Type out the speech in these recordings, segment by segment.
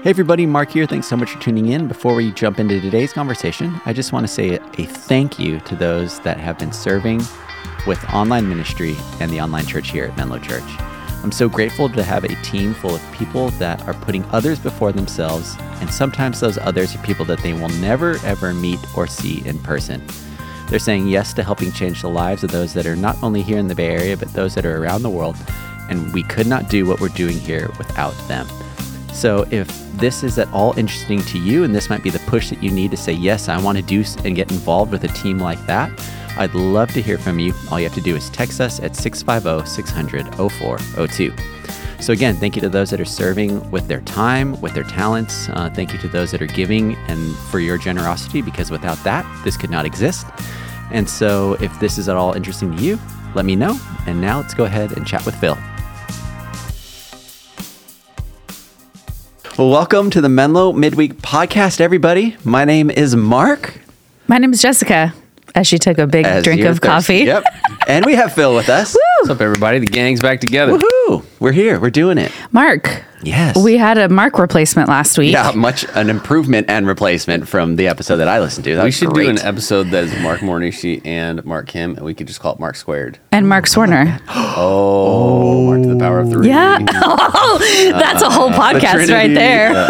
Hey, everybody, Mark here. Thanks so much for tuning in. Before we jump into today's conversation, I just want to say a thank you to those that have been serving with online ministry and the online church here at Menlo Church. I'm so grateful to have a team full of people that are putting others before themselves, and sometimes those others are people that they will never ever meet or see in person. They're saying yes to helping change the lives of those that are not only here in the Bay Area, but those that are around the world, and we could not do what we're doing here without them. So if this is at all interesting to you and this might be the push that you need to say, yes, I want to do and get involved with a team like that, I'd love to hear from you. All you have to do is text us at 650 600 0402. So, again, thank you to those that are serving with their time, with their talents. Uh, thank you to those that are giving and for your generosity, because without that, this could not exist. And so, if this is at all interesting to you, let me know. And now let's go ahead and chat with Phil. Welcome to the Menlo Midweek Podcast, everybody. My name is Mark. My name is Jessica. As she took a big as drink of thirsty. coffee. Yep. And we have Phil with us. What's up, everybody? The gang's back together. Woohoo! We're here. We're doing it. Mark. Yes. We had a Mark replacement last week. yeah, much an improvement and replacement from the episode that I listened to. That We was should great. do an episode that is Mark Mornishi and Mark Kim, and we could just call it Mark Squared. And Mark oh Swerner. Oh, Mark to the power of three. Yeah. Oh, that's a whole uh, podcast right Trinity. there. Uh,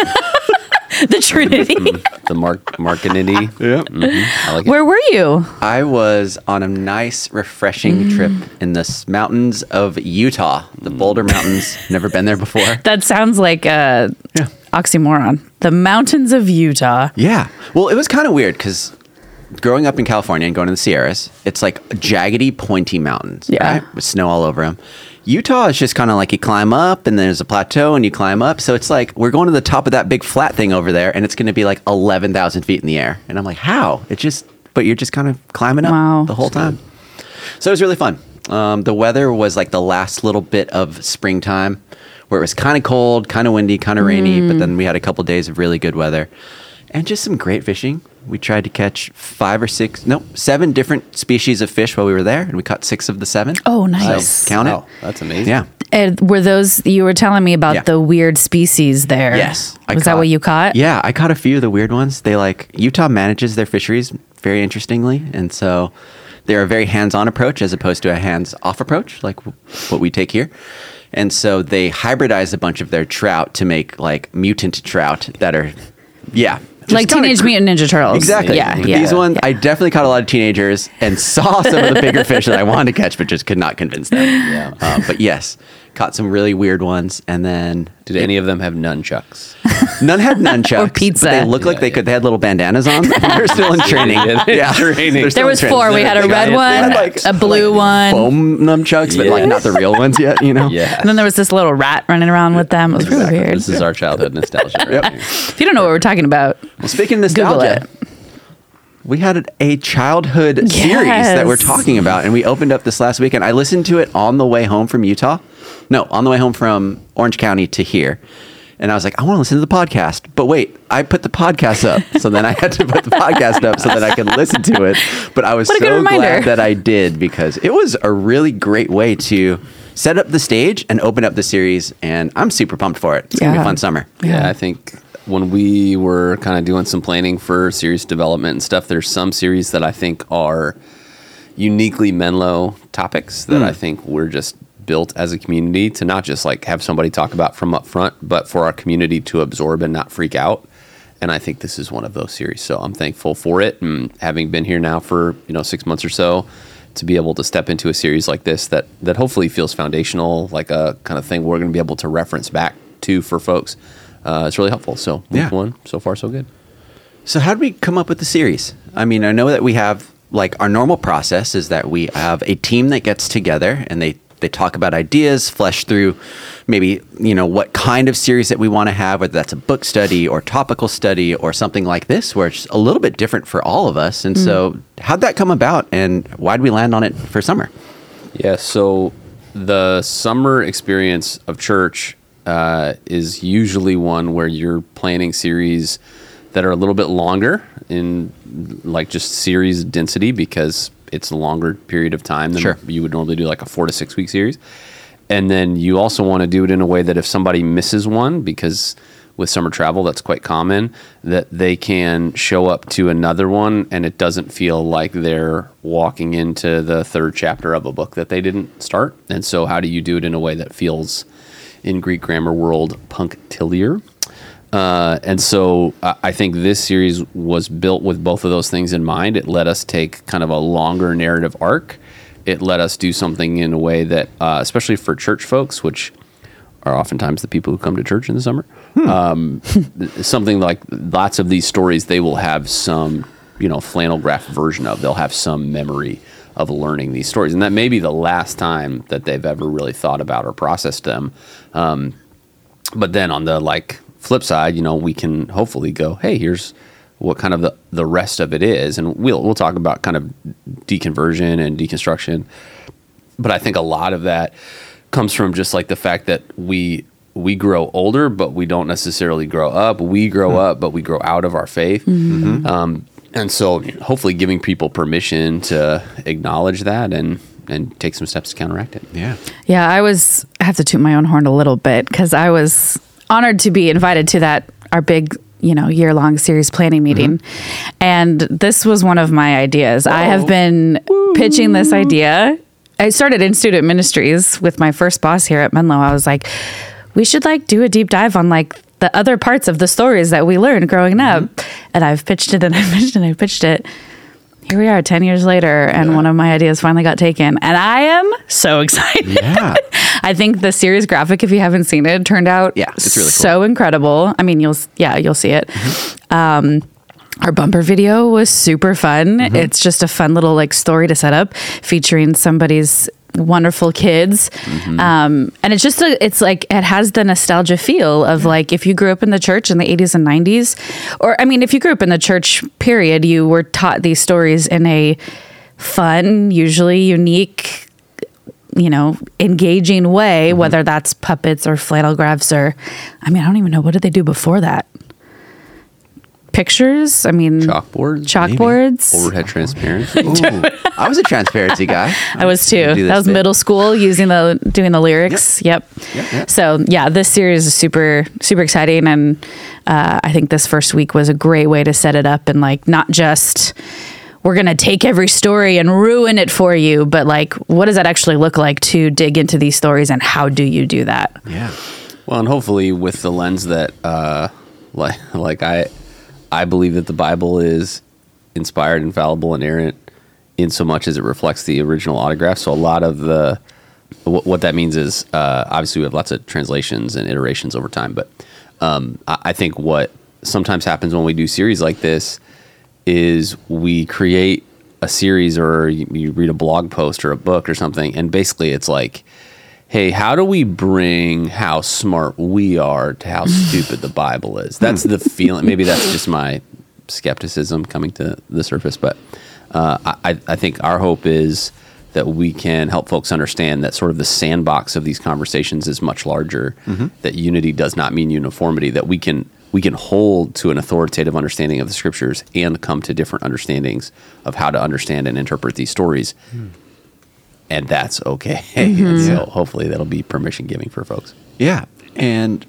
the Trinity. Mm-hmm. The Mark Markinity. Yep. Mm-hmm. I like. Where were you? I was on a nice, refreshing Mm. trip in the mountains of Utah, the mm. Boulder Mountains. Never been there before. That sounds like a Yeah. oxymoron. The mountains of Utah. Yeah. Well, it was kind of weird because growing up in California and going to the Sierras, it's like jaggedy, pointy mountains. Yeah. Right? With snow all over them. Utah is just kind of like you climb up and then there's a plateau and you climb up. So it's like we're going to the top of that big flat thing over there and it's going to be like 11,000 feet in the air. And I'm like, how? It just, but you're just kind of climbing up Wow. the whole time. So it was really fun. Um, the weather was like the last little bit of springtime where it was kind of cold, kind of windy, kind of rainy, but then we had a couple days of really good weather and just some great fishing. We tried to catch five or six, no, seven different species of fish while we were there, and we caught six of the seven. Oh, So nice. count Wow, it. that's amazing. Yeah. And were those you were telling me about Yeah. the weird species there? Yes. I Was that what you caught? Yeah, I caught a few of the weird ones. They like Utah manages their fisheries very interestingly, and so they're a very hands-on approach as opposed to a hands-off approach like what we take here. And so they hybridize a bunch of their trout to make like mutant trout that are, yeah, just Like Teenage cr- Mutant Ninja Turtles. Exactly. Yeah. Yeah. these ones, I definitely caught a lot of teenagers and saw some of the bigger fish that I wanted to catch, but just could not convince them. Yeah. Um, but yes, caught some really weird ones, and then Did any of them have nunchucks? None had nunchucks. Or pizza. But they look like they yeah. could. They had little bandanas on. They're still in training. Yeah. Training. There was in four. We had a They red one, had, like, a blue one. foam nunchucks, but like not the real ones yet. You know. Yeah. And then there was this little rat running around with them. It was really weird. This is our childhood nostalgia. Right Yep. If you don't know what we're talking about, Well, speaking of Google nostalgia, it. we had a childhood series that we're talking about, and we opened up this last weekend. I listened to it on the way home from Utah. No, on the way home from Orange County to here. And I was like, I want to listen to the podcast. But wait, I put the podcast up. So then I had to put the podcast up so that I could listen to it. But I was What a good so glad that I did because it was a really great way to set up the stage and open up the series. And I'm super pumped for it. It's going to be a Yeah. fun summer. Yeah, I think when we were kind of doing some planning for series development and stuff, there's some series that I think are uniquely Menlo topics that hmm. I think we're just built as a community to not just like have somebody talk about from up front, but for our community to absorb and not freak out. And I think this is one of those series. So I'm thankful for it. And having been here now for, you know, six months or so, to be able to step into a series like this that that hopefully feels foundational, like a kind of thing we're going to be able to reference back to for folks. Uh, it's really helpful. So week Yeah. one, so far so good. So how did we come up with the series? I mean, I know that we have like our normal process is that we have a team that gets together and they they talk about ideas, flesh through maybe, you know, what kind of series that we want to have, whether that's a book study or topical study or something like this, where it's a little bit different for all of us. And so how'd that come about and why'd we land on it for summer? Yeah, so the summer experience of church uh, is usually one where you're planning series that are a little bit longer in like just series density because it's a longer period of time than Sure. you would normally do like a four to six week series. And then you also want to do it in a way that if somebody misses one, because with summer travel that's quite common that they can show up to another one and it doesn't feel like they're walking into the third chapter of a book that they didn't start and so how do you do it in a way that feels in greek grammar world punctiliar uh, and so I think this series was built with both of those things in mind. It let us take kind of a longer narrative arc. It let us do something in a way that, uh, especially for church folks, which are oftentimes the people who come to church in the summer, um, something like lots of these stories, they will have some, you know, flannel graph version of. They'll have some memory of learning these stories, and that may be the last time that they've ever really thought about or processed them. Um, but then on the like flip side, you know, we can hopefully go, hey, here's what kind of the, the rest of it is, and we'll we'll talk about kind of deconversion and deconstruction. But I think a lot of that comes from just like the fact that we we grow older, but we don't necessarily grow up. We grow hmm. up, but we grow out of our faith. Mm-hmm. Mm-hmm. Um, and so, hopefully, giving people permission to acknowledge that and and take some steps to counteract it. Yeah. Yeah, I was. I have to toot my own horn a little bit because I was honored to be invited to that our big, you know, year long series planning mm-hmm. meeting, and this was one of my ideas. I have oh. been pitching this idea. I started in student ministries with my first boss here at Menlo. I was like, we should like do a deep dive on like the other parts of the stories that we learned growing mm-hmm. up, and I've pitched it and I pitched it and I pitched it here we are 10 years later and one of my ideas finally got taken and i am so excited. Yeah. i think the series graphic if you haven't seen it turned out Yeah, it's really cool. so incredible. I mean you'll yeah you'll see it. Um our bumper video was super fun. It's just a fun little like story to set up featuring somebody's wonderful kids. Um, and it's just a, it's like it has the nostalgia feel of like if you grew up in the church in the 80s and 90s or i mean if you grew up in the church period you were taught these stories in a fun usually unique you know engaging way whether that's puppets or flannel graphs or i mean i don't even know what did they do before that pictures i mean Chalkboards, chalkboards overhead transparency. Ooh, I was a transparency guy. I was too. do That was bit. middle school using the doing the lyrics. Yep. Yep, yep. So yeah, this series is super super exciting, and uh, I think this first week was a great way to set it up and like not just we're gonna take every story and ruin it for you, but like what does that actually look like to dig into these stories and how do you do that? Yeah. Well, and hopefully with the lens that, uh, like, like I, I believe that the Bible is inspired, infallible, inerrant, in so much as it reflects the original autograph. So a lot of the, what, what that means is, uh, obviously we have lots of translations and iterations over time, but um, I, I think what sometimes happens when we do series like this is we create a series or you, you read a blog post or a book or something, and basically it's like, hey, how do we bring how smart we are to how stupid the Bible is? That's the feeling. Maybe that's just my skepticism coming to the surface, but uh, I, I think our hope is that we can help folks understand that sort of the sandbox of these conversations is much larger. That unity does not mean uniformity. That we can we can hold to an authoritative understanding of the scriptures and come to different understandings of how to understand and interpret these stories and that's okay. And mm-hmm. so hopefully that'll be permission giving for folks. Yeah. And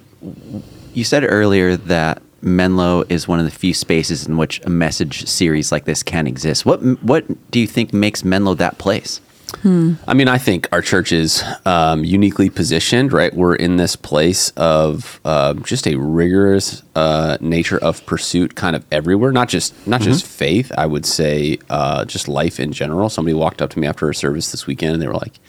you said earlier that Menlo is one of the few spaces in which a message series like this can exist. What what do you think makes Menlo that place? I mean, I think our church is um, uniquely positioned, right? We're in this place of uh, just a rigorous uh, nature of pursuit, kind of everywhere. Not just not just faith. I would say uh, just life in general. Somebody walked up to me after a service this weekend, and they were like,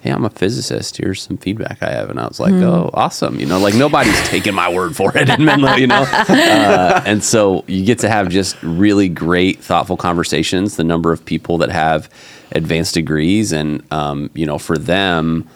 "Hey, I'm a physicist. Here's some feedback I have." And I was like, "Oh, awesome!" You know, like nobody's taking my word for it in Menlo, you know. Uh, and so you get to have just really great, thoughtful conversations. The number of people that have advanced degrees, and um, you know, for them,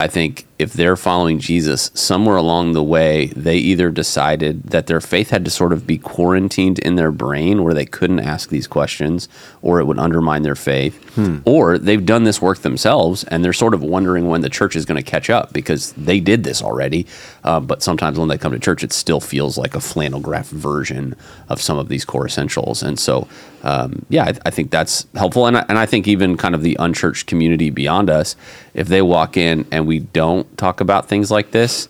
I think if they're following Jesus, somewhere along the way, they either decided that their faith had to sort of be quarantined in their brain where they couldn't ask these questions or it would undermine their faith, or they've done this work themselves and they're sort of wondering when the church is going to catch up because they did this already. Uh, but sometimes when they come to church, it still feels like a flannel graph version of some of these core essentials. And so, um, yeah, I, I think that's helpful. And I, and I think even kind of the unchurched community beyond us, if they walk in and we don't talk about things like this,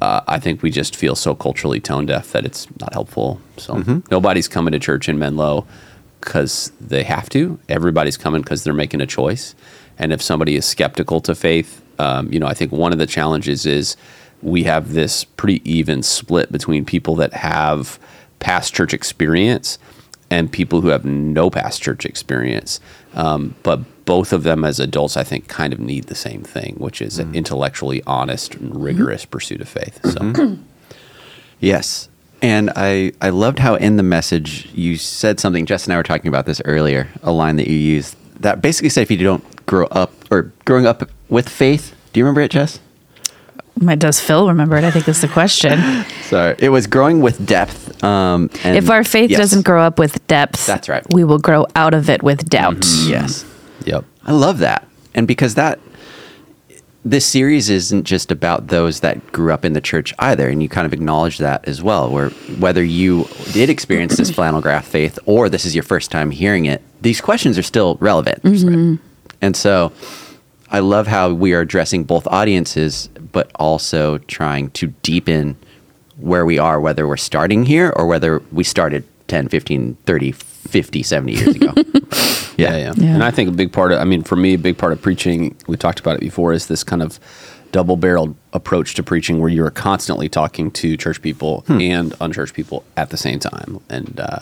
uh, I think we just feel so culturally tone deaf that it's not helpful. So nobody's coming to church in Menlo because they have to. Everybody's coming because they're making a choice. And if somebody is skeptical to faith, um, you know, I think one of the challenges is we have this pretty even split between people that have past church experience and people who have no past church experience. Um, but both of them as adults, I think, kind of need the same thing, which is an mm-hmm. intellectually honest and rigorous mm-hmm. pursuit of faith. So, mm-hmm. Yes. And I, I loved how in the message you said something, Jess and I were talking about this earlier, a line that you used that basically said if you don't grow up or growing up with faith, do you remember it, Jess? My does Phil remember it? I think is the question. Sorry. It was growing with depth. Um, and if our faith yes. doesn't grow up with depth, That's right. We will grow out of it with doubt. Yes. yep. I love that. And because that this series isn't just about those that grew up in the church either, and you kind of acknowledge that as well, where whether you did experience this flannel graph faith or this is your first time hearing it, these questions are still relevant. And so I love how we are addressing both audiences, but also trying to deepen where we are, whether we're starting here or whether we started 10, 15, 30, 50, 70 years ago. Yeah, yeah, Yeah. And I think a big part of, I mean, for me, a big part of preaching, we talked about it before, is this kind of double barreled approach to preaching where you're constantly talking to church people and unchurched people at the same time. And, uh,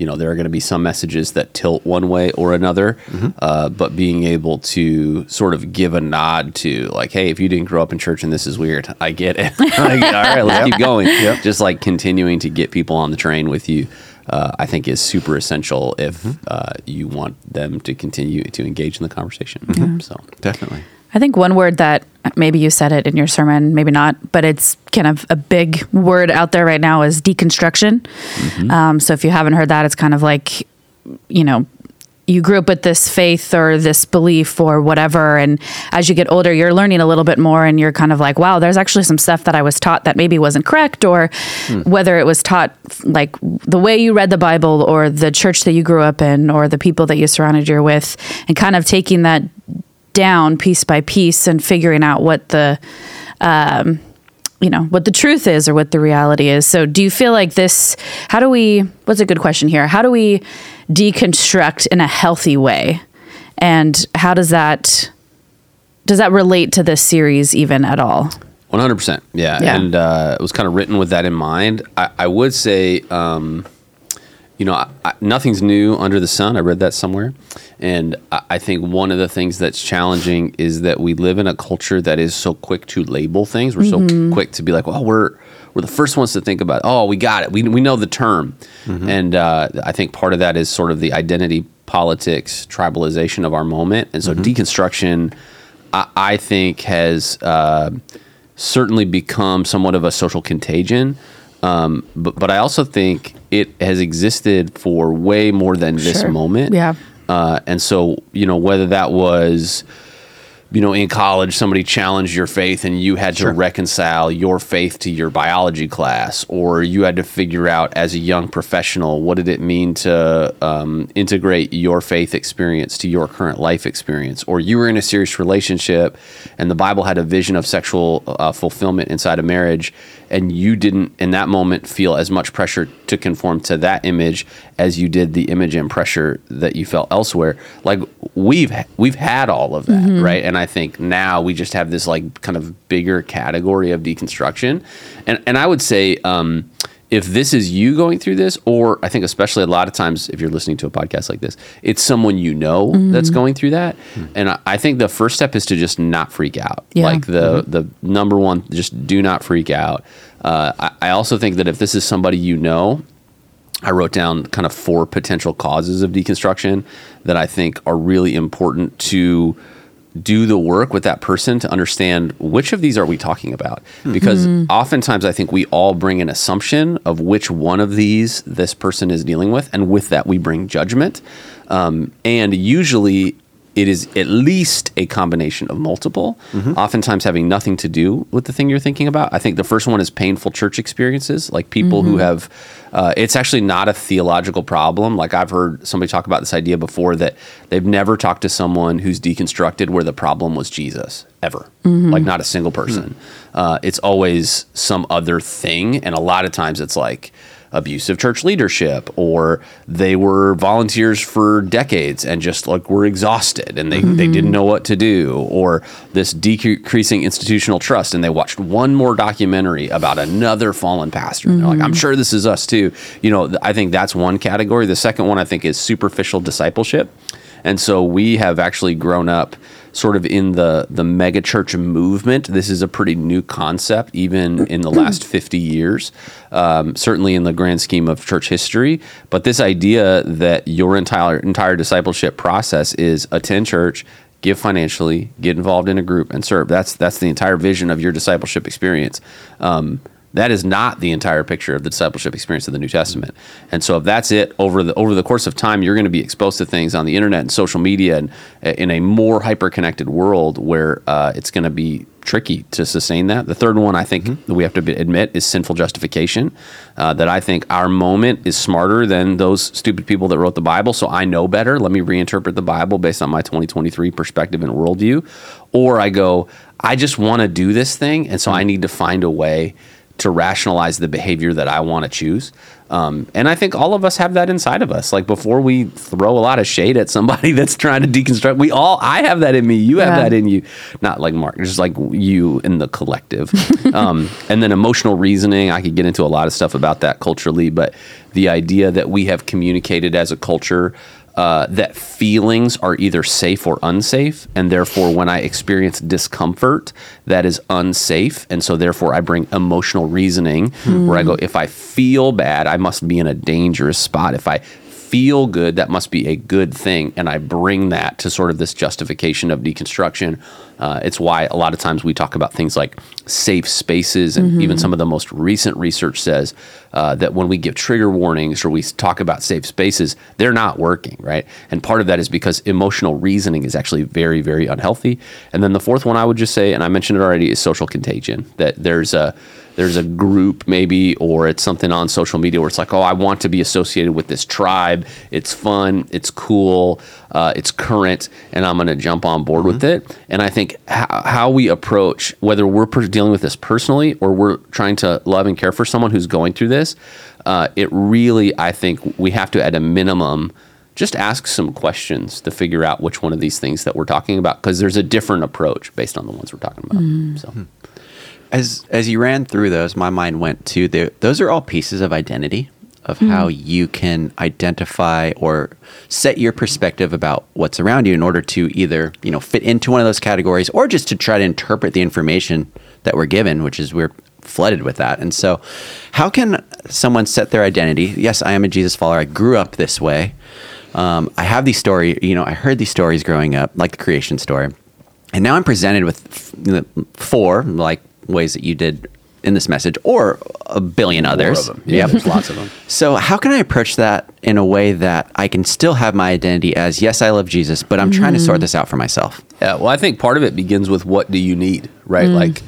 you know, there are going to be some messages that tilt one way or another, uh, but being able to sort of give a nod to, like, hey, if you didn't grow up in church and this is weird, I get it. like, all right, let's keep going. Just like continuing to get people on the train with you uh, I think is super essential if uh, you want them to continue to engage in the conversation. So Definitely. I think one word that maybe you said it in your sermon, maybe not, but it's kind of a big word out there right now is deconstruction. Um, so if you haven't heard that, it's kind of like, you know, you grew up with this faith or this belief or whatever. And as you get older, you're learning a little bit more and you're kind of like, wow, there's actually some stuff that I was taught that maybe wasn't correct, or whether it was taught like the way you read the Bible or the church that you grew up in or the people that you surrounded you with, and kind of taking that down piece by piece and figuring out what the um, you know what the truth is or what the reality is so do you feel like this how do we what's a good question here how do we deconstruct in a healthy way and how does that does that relate to this series even at all 100%. Yeah. Yeah. And uh, it was kind of written with that in mind. I, I would say, um, you know, I, I, nothing's new under the sun. I read that somewhere. And I, I think one of the things that's challenging is that we live in a culture that is so quick to label things. We're so quick to be like, well, we're, we're the first ones to think about, oh, we got it. We, we know the term. And uh, I think part of that is sort of the identity politics, tribalization of our moment. And so deconstruction, I, I think, has uh, certainly become somewhat of a social contagion. Um, but, but I also think it has existed for way more than this Sure. moment. Yeah. Uh, and so, you know, whether that was, you know, in college, somebody challenged your faith and you had to reconcile your faith to your biology class, or you had to figure out as a young professional what did it mean to um, integrate your faith experience to your current life experience, or you were in a serious relationship and the Bible had a vision of sexual uh, fulfillment inside a marriage, and you didn't in that moment feel as much pressure to conform to that image as you did the image and pressure that you felt elsewhere. Like we've we've had all of that, right? And I think now we just have this like kind of bigger category of deconstruction, and and I would say. Um, if this is you going through this, or I think especially a lot of times if you're listening to a podcast like this, it's someone you know mm-hmm. that's going through that. Hmm. And I, I think the first step is to just not freak out. Yeah. Like the mm-hmm. the number one, just do not freak out. Uh, I, I also think that if this is somebody you know, I wrote down kind of four potential causes of deconstruction that I think are really important to do the work with that person to understand which of these are we talking about? Because oftentimes i think we all bring an assumption of which one of these this person is dealing with and with that we bring judgment. Um, and usually it is at least a combination of multiple, oftentimes having nothing to do with the thing you're thinking about. I think the first one is painful church experiences, like people who have, uh, it's actually not a theological problem. Like I've heard somebody talk about this idea before that they've never talked to someone who's deconstructed where the problem was Jesus ever, like not a single person. Uh, it's always some other thing. And a lot of times it's like, abusive church leadership or they were volunteers for decades and just like were exhausted and they, they didn't know what to do or this decreasing institutional trust and they watched one more documentary about another fallen pastor. And they're like i'm sure this is us too. You know i think that's one category. The second one i think is superficial discipleship. And so we have actually grown up sort of in the the mega church movement. This is a pretty new concept, even in the last 50 years, um, certainly in the grand scheme of church history. But this idea that your entire entire discipleship process is attend church, give financially, get involved in a group, and serve. That's that's the entire vision of your discipleship experience. Um, that is not the entire picture of the discipleship experience of the New Testament. And so if that's it over the over the course of time, you're going to be exposed to things on the internet and social media and uh, in a more hyper connected world where uh, it's going to be tricky to sustain that. The third one I think that we have to admit is sinful justification. Uh, that I think our moment is smarter than those stupid people that wrote the Bible. So I know better. Let me reinterpret the Bible based on my 2023 perspective and worldview. Or I go, I just want to do this thing, and so I need to find a way to rationalize the behavior that I want to choose. Um, and I think all of us have that inside of us. Like before we throw a lot of shade at somebody that's trying to deconstruct, we all, I have that in me. You have Yeah. that in you. Not like Mark, just like you in the collective. um, and then emotional reasoning. I could get into a lot of stuff about that culturally, but the idea that we have communicated as a culture uh, that feelings are either safe or unsafe, and therefore, when I experience discomfort, that is unsafe, and so therefore, I bring emotional reasoning where I go, if I feel bad, I must be in a dangerous spot. If I feel good, that must be a good thing, and I bring that to sort of this justification of deconstruction. Uh, it's why a lot of times we talk about things like safe spaces, and even some of the most recent research says uh, that when we give trigger warnings or we talk about safe spaces, they're not working, right? And part of that is because emotional reasoning is actually very, very unhealthy. And then the fourth one I would just say, and I mentioned it already, is social contagion. That there's a there's a group maybe or it's something on social media where it's like oh i want to be associated with this tribe. It's fun. It's cool. Uh, it's current and i'm going to jump on board with it. And i think how, how we approach whether we're per- dealing with this personally or we're trying to love and care for someone who's going through this uh, it really i think we have to at a minimum just ask some questions to figure out which one of these things that we're talking about because there's a different approach based on the ones we're talking about. So As as you ran through those, my mind went to the, those are all pieces of identity of how you can identify or set your perspective about what's around you in order to either you know fit into one of those categories or just to try to interpret the information that we're given, which is we're flooded with that. And so, how can someone set their identity? Yes, I am a Jesus follower. I grew up this way. Um, I have these story. You know, I heard these stories growing up, like the creation story, and now I'm presented with f- four like ways that you did in this message, or a billion others. More of them. Yeah, Yep. lots of them. So, how can I approach that in a way that I can still have my identity as yes, I love Jesus, but I'm trying to sort this out for myself? Yeah, well, I think part of it begins with what do you need, right? Like,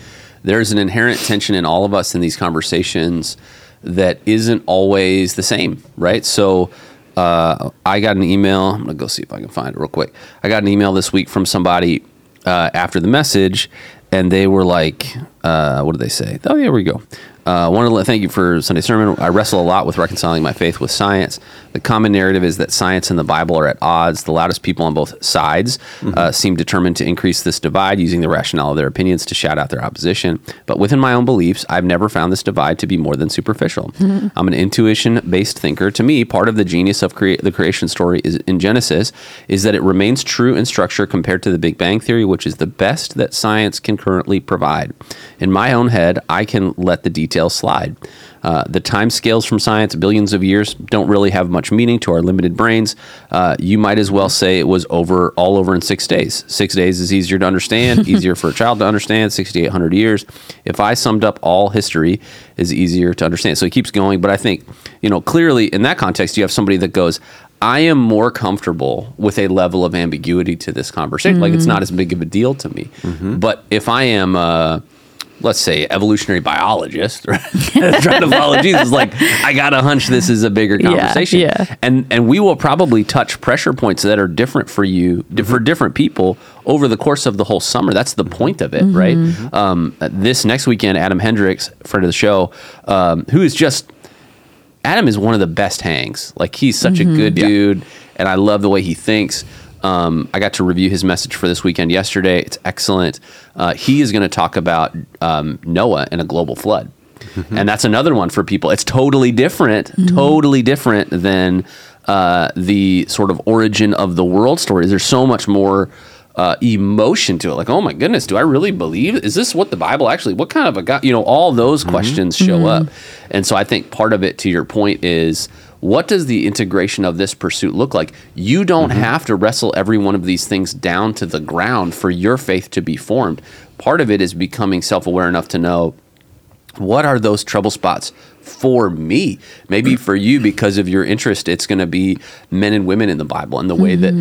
there's an inherent tension in all of us in these conversations that isn't always the same, right? So, uh, I got an email. I'm gonna go see if I can find it real quick. I got an email this week from somebody uh, after the message, and they were like, uh, "What did they say?" Oh, yeah, here we go. Uh, want to thank you for Sunday sermon. I wrestle a lot with reconciling my faith with science. The common narrative is that science and the Bible are at odds. The loudest people on both sides uh, seem determined to increase this divide using the rationale of their opinions to shout out their opposition. But within my own beliefs, I've never found this divide to be more than superficial. I'm an intuition-based thinker. To me, part of the genius of crea- the creation story is in Genesis is that it remains true in structure compared to the Big Bang theory, which is the best that science can currently provide. In my own head, I can let the details slide. Uh, the time scales from science, billions of years, don't really have much meaning to our limited brains. Uh, you might as well say it was over all over in six days. Six days is easier to understand, easier for a child to understand. Sixty-eight hundred years. If I summed up all history, is easier to understand. So he keeps going, but I think you know clearly in that context, you have somebody that goes. I am more comfortable with a level of ambiguity to this conversation. Like it's not as big of a deal to me. But if I am, uh, let's say, evolutionary biologist, right? trying to follow Jesus, like I got a hunch this is a bigger conversation. yeah. And and we will probably touch pressure points that are different for you for different people over the course of the whole summer. That's the point of it, right? Um, this next weekend, Adam Hendricks, friend of the show, um, who is just Adam is one of the best hangs. Like he's such a good dude, and I love the way he thinks. Um, I got to review his message for this weekend yesterday. It's excellent. Uh, he is going to talk about um, Noah and a global flood, and that's another one for people. It's totally different, totally different than uh, the sort of origin of the world stories. There's so much more uh, emotion to it. Like, oh my goodness, do I really believe? Is this what the Bible actually? What kind of a God? You know, all those questions show up, and so I think part of it, to your point, is what does the integration of this pursuit look like? You don't mm-hmm. have to wrestle every one of these things down to the ground for your faith to be formed. Part of it is becoming self-aware enough to know what are those trouble spots for me maybe for you because of your interest it's going to be men and women in the bible and the way that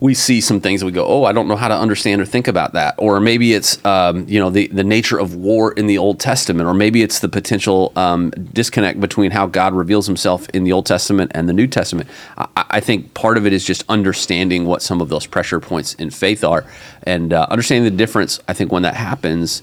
we see some things we go oh i don't know how to understand or think about that. Or maybe it's um, you know the, the nature of war in the old testament or maybe it's the potential um, disconnect between how god reveals himself in the old testament and the new testament. I, I think part of it is just understanding what some of those pressure points in faith are and uh, understanding the difference i think when that happens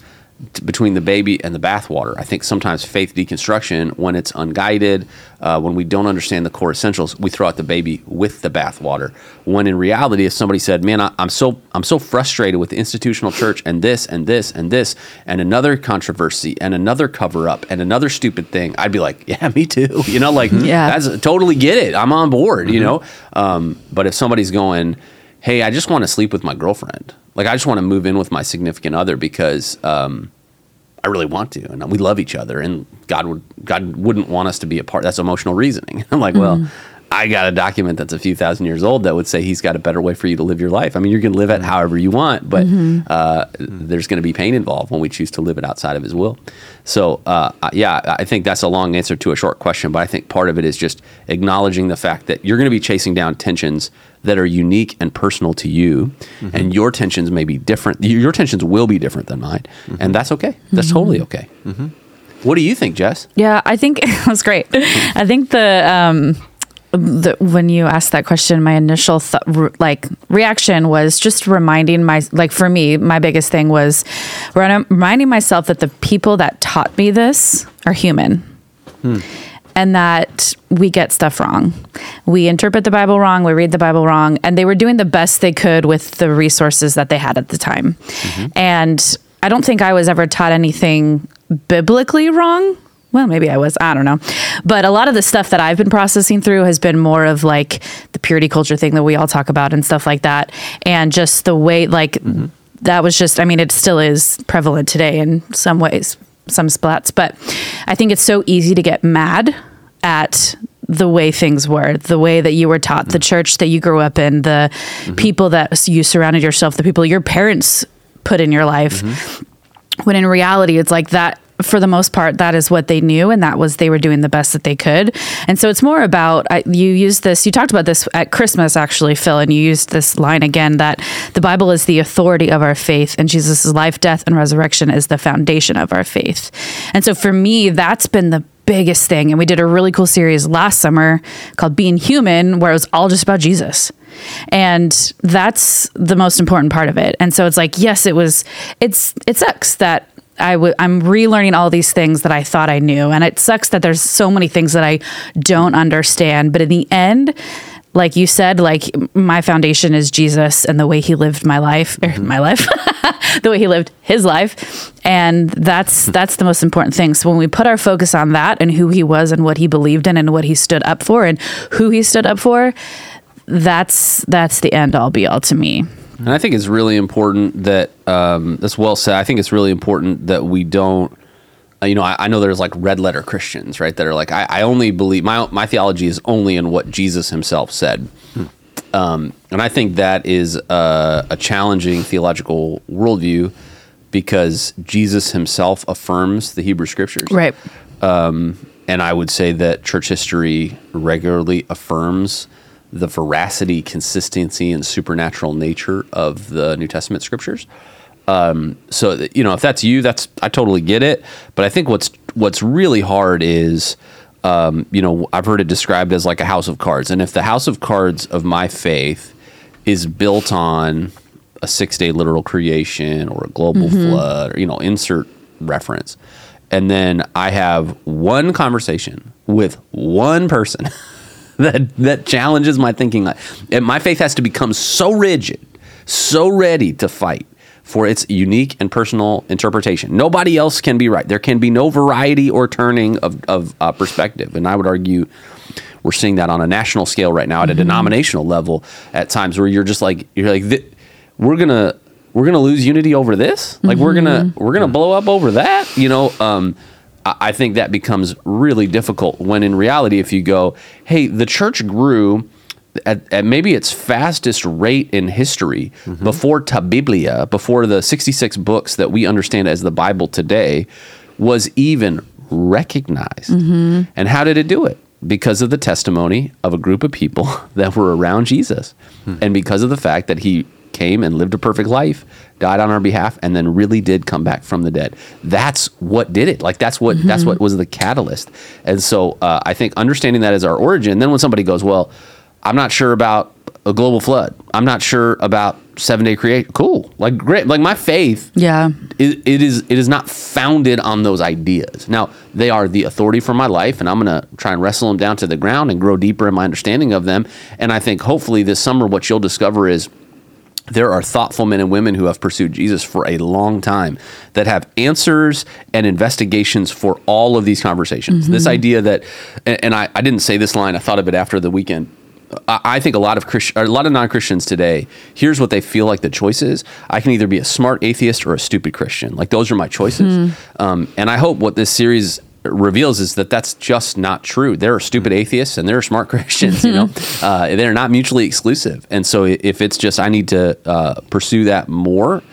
t- between the baby and the bathwater. I think sometimes faith deconstruction, when it's unguided, uh, when we don't understand the core essentials, we throw out the baby with the bathwater. When in reality, if somebody said, "Man, I, I'm so I'm so frustrated with the institutional church and this and this and this and another controversy and another cover up and another stupid thing," I'd be like, "Yeah, me too." You know, like Yeah. that's totally get it. I'm on board. You know, um, but if somebody's going, "Hey, I just want to sleep with my girlfriend," like I just want to move in with my significant other because. Um, I really want to, and we love each other, and God would God wouldn't want us to be apart. That's emotional reasoning. I'm like, well, I got a document that's a few thousand years old that would say He's got a better way for you to live your life. I mean, you're going to live it however you want, but uh, there's going to be pain involved when we choose to live it outside of His will. So, uh, yeah, I think that's a long answer to a short question, but I think part of it is just acknowledging the fact that you're going to be chasing down tensions that are unique and personal to you, and your tensions may be different. Your tensions will be different than mine, and that's okay. That's totally okay. What do you think, Jess? Yeah, I think it was great. I think the um the, when you asked that question, my initial th- re- like reaction was just reminding my like for me, my biggest thing was rem- reminding myself that the people that taught me this are human. Hmm. And that we get stuff wrong. We interpret the Bible wrong. We read the Bible wrong. And they were doing the best they could with the resources that they had at the time. Mm-hmm. And I don't think I was ever taught anything biblically wrong. Well, maybe I was. I don't know. But a lot of the stuff that I've been processing through has been more of like the purity culture thing that we all talk about and stuff like that. And just the way, like, that was just, I mean, it still is prevalent today in some ways, some splats. But I think it's so easy to get mad at the way things were, the way that you were taught, the mm-hmm. church that you grew up in, the mm-hmm. people that you surrounded yourself, the people your parents put in your life mm-hmm. when in reality it's like that for the most part that is what they knew and that was they were doing the best that they could. And so it's more about I, you used this you talked about this at christmas actually phil and you used this line again that the bible is the authority of our faith and jesus' life death and resurrection is the foundation of our faith. And so for me that's been the biggest thing. And we did a really cool series last summer called being human where it was all just about jesus. And that's the most important part of it. And so it's like yes it was it's it sucks that I w- I'm relearning all these things that I thought I knew. And it sucks that there's so many things that I don't understand. But in the end like you said like my foundation is Jesus and the way he lived my life or my life the way he lived his life. And that's that's the most important thing. So when we put our focus on that and who he was and what he believed in and what he stood up for and who he stood up for that's that's the end all be all to me And I think it's really important that um, that's well said. I think it's really important that we don't. uh, You know, I, I know there's like red letter Christians, right? That are like, I, I only believe my my theology is only in what Jesus Himself said, um, and I think that is a, a challenging theological worldview because Jesus Himself affirms the Hebrew Scriptures, right and I would say that church history regularly affirms the veracity, consistency, and supernatural nature of the New Testament scriptures. Um, so that- you know, if that's you, that's I totally get it. But I think what's what's really hard is, um, you know, I've heard it described as like a house of cards, and if the house of cards of my faith is built on a six day literal creation or a global flood, or you know, insert reference, and then I have one conversation with one person that that challenges my thinking. And my faith has to become so rigid, so ready to fight for its unique and personal interpretation. Nobody else can be right. There can be no variety or turning of, of uh, perspective. And I would argue we're seeing that on a national scale right now at a denominational level at times where you're just like you're like we're gonna we're gonna lose unity over this like we're gonna we're gonna blow up over that you know um I think that becomes really difficult when in reality, if you go, hey, the church grew at, at maybe its fastest rate in history mm-hmm. before Ta Biblia, before the 66 books that we understand as the Bible today, was even recognized. Mm-hmm. And how did it do it? Because of the testimony of a group of people that were around Jesus, hmm. and because of the fact that he came and lived a perfect life, died on our behalf, and then really did come back from the dead. That's what did it. Like that's what that's what was the catalyst. And so uh, I think understanding that as our origin. Then when somebody goes, well, I'm not sure about a global flood. I'm not sure about seven day create. Cool. Like great. Like my faith Yeah. it, it is it is not founded on those ideas. Now they are the authority for my life, and I'm gonna try and wrestle them down to the ground and grow deeper in my understanding of them. And I think hopefully this summer, what you'll discover is there are thoughtful men and women who have pursued Jesus for a long time that have answers and investigations for all of these conversations. This idea that, and, I, I didn't say this line, I thought of it after the weekend. I think a lot of Christ, a lot of non Christians today. Here's what they feel like the choice is: I can either be a smart atheist or a stupid Christian. Like those are my choices. Um, and I hope what this series reveals is that that's just not true. There are stupid atheists and there are smart Christians. You know, uh, they're not mutually exclusive. And so if it's just I need to uh, pursue that more,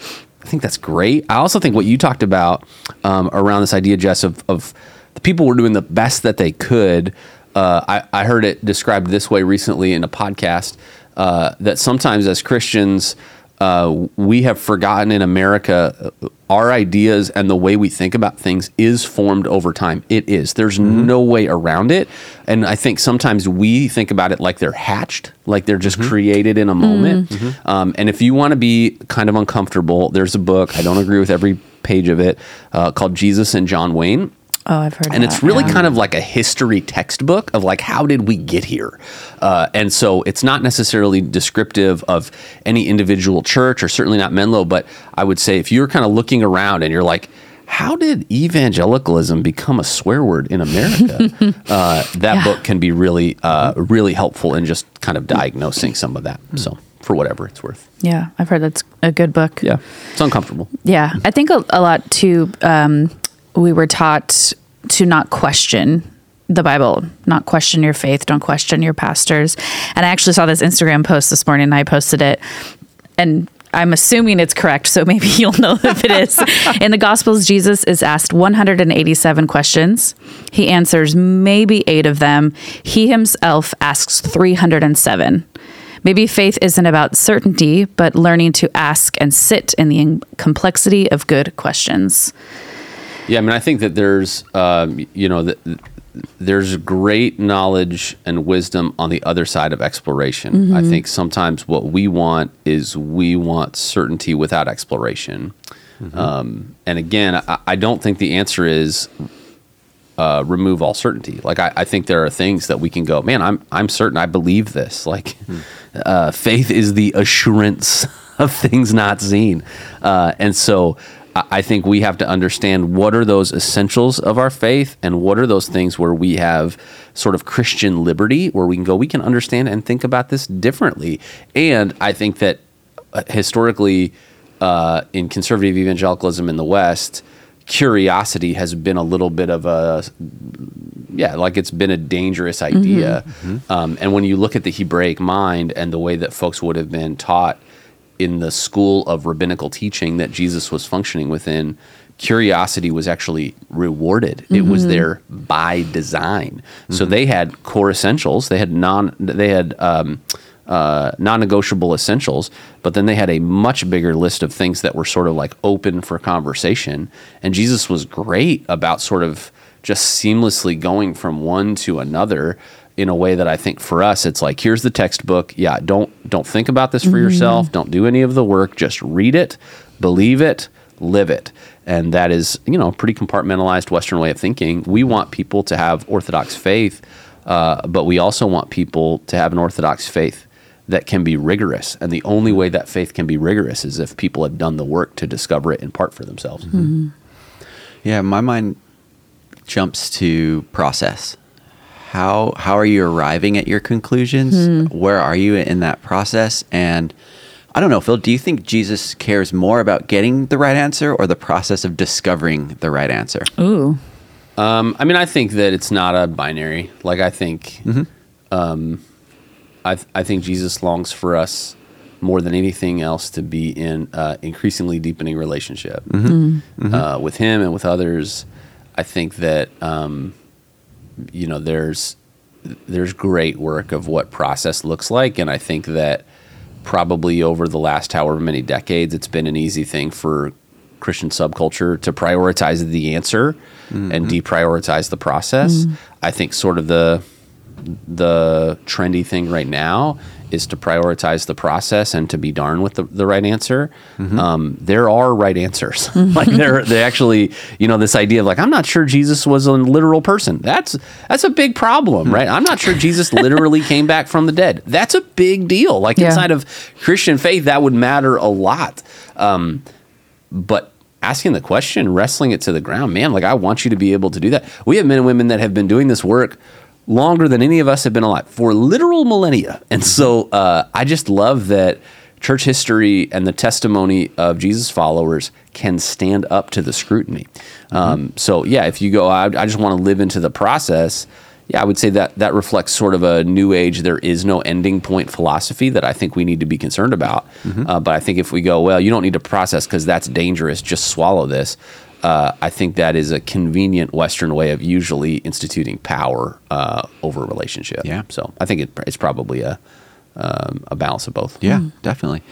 I think that's great. I also think what you talked about um, around this idea, Jess, of, of the people were doing the best that they could. Uh, I, I heard it described this way recently in a podcast uh, that sometimes as Christians, uh, we have forgotten in America uh, our ideas and the way we think about things is formed over time. It is. There's no way around it. And I think sometimes we think about it like they're hatched, like they're just created in a moment. Um, and if you want to be kind of uncomfortable, there's a book. I don't agree with every page of it uh, called Jesus and John Wayne Oh, I've heard. It, and it's really kind of like a history textbook of like how did we get here uh, and so it's not necessarily descriptive of any individual church or certainly not menlo but i would say if you're kind of looking around and you're like how did evangelicalism become a swear word in america uh, that Yeah. book can be really uh, really helpful in just kind of diagnosing some of that so for whatever it's worth Yeah, I've heard that's a good book. yeah it's uncomfortable Yeah, I think a, a lot too. Um, we were taught to not question the Bible, not question your faith, don't question your pastors. And I actually saw this Instagram post this morning. and I posted it, and I'm assuming it's correct. So maybe you'll know if it is. In the Gospels, Jesus is asked 187 questions. He answers maybe eight of them. He himself asks 307. Maybe faith isn't about certainty, but learning to ask and sit in the complexity of good questions. Yeah, I mean, I think that there's, um, you know, th- th- there's great knowledge and wisdom on the other side of exploration. I think sometimes what we want is we want certainty without exploration. Um, and again, I, I don't think the answer is uh, remove all certainty. Like I, I think there are things that we can go, man, I'm I'm certain I believe this. Like uh, faith is the assurance of things not seen, uh, and so I, think we have to understand what are those essentials of our faith, and what are those things where we have sort of Christian liberty, where we can go, we can understand and think about this differently. And I think that uh, historically, uh, in conservative evangelicalism in the West curiosity has been a little bit of a yeah like it's been a dangerous idea. Um, and when you look at the hebraic mind and the way that folks would have been taught in the school of rabbinical teaching that jesus was functioning within curiosity was actually rewarded. It was there by design. So they had core essentials. They had non. They had. Um, uh, non-negotiable essentials, but then they had a much bigger list of things that were sort of like open for conversation. And Jesus was great about sort of just seamlessly going from one to another in a way that I think for us it's like here's the textbook. Yeah, don't don't think about this for yourself. Don't do any of the work. Just read it, believe it, live it. And that is, you know, a pretty compartmentalized Western way of thinking. We want people to have orthodox faith, uh, but we also want people to have an orthodox faith that can be rigorous. And the only way that faith can be rigorous is if people have done the work to discover it in part for themselves. Yeah, my mind jumps to process. How how are you arriving at your conclusions? Where are you in that process? And I don't know, Phil, do you think Jesus cares more about getting the right answer or the process of discovering the right answer? Ooh. Um, I mean, I think that it's not a binary. Like, I think, um, I, th- I think Jesus longs for us more than anything else to be in uh, increasingly deepening relationship Uh, with Him and with others. I think that um, you know there's there's great work of what process looks like, and I think that probably over the last however many decades, it's been an easy thing for Christian subculture to prioritize the answer and mm-hmm. deprioritize the process. Mm-hmm. I think sort of the the trendy thing right now is to prioritize the process and to be darn with the, the right answer. Um, there are right answers. like there, they actually, you know, this idea of like, I'm not sure Jesus was a literal person. That's that's a big problem, right? I'm not sure Jesus literally came back from the dead. That's a big deal. Like Yeah. inside of Christian faith, that would matter a lot. Um, but asking the question, wrestling it to the ground, man, like I want you to be able to do that. We have men and women that have been doing this work longer than any of us have been alive for literal millennia. And so uh, I just love that church history and the testimony of Jesus followers can stand up to the scrutiny. Um, so yeah, if you go, I, I just want to live into the process. Yeah, I would say that that reflects sort of a new age. There is no ending point philosophy that I think we need to be concerned about. Uh, but I think if we go, well, you don't need to process because that's dangerous. Just swallow this. Uh, I think that is a convenient Western way of usually instituting power uh, over a relationship. Yeah. So I think it, it's probably a um, a balance of both. Yeah, definitely.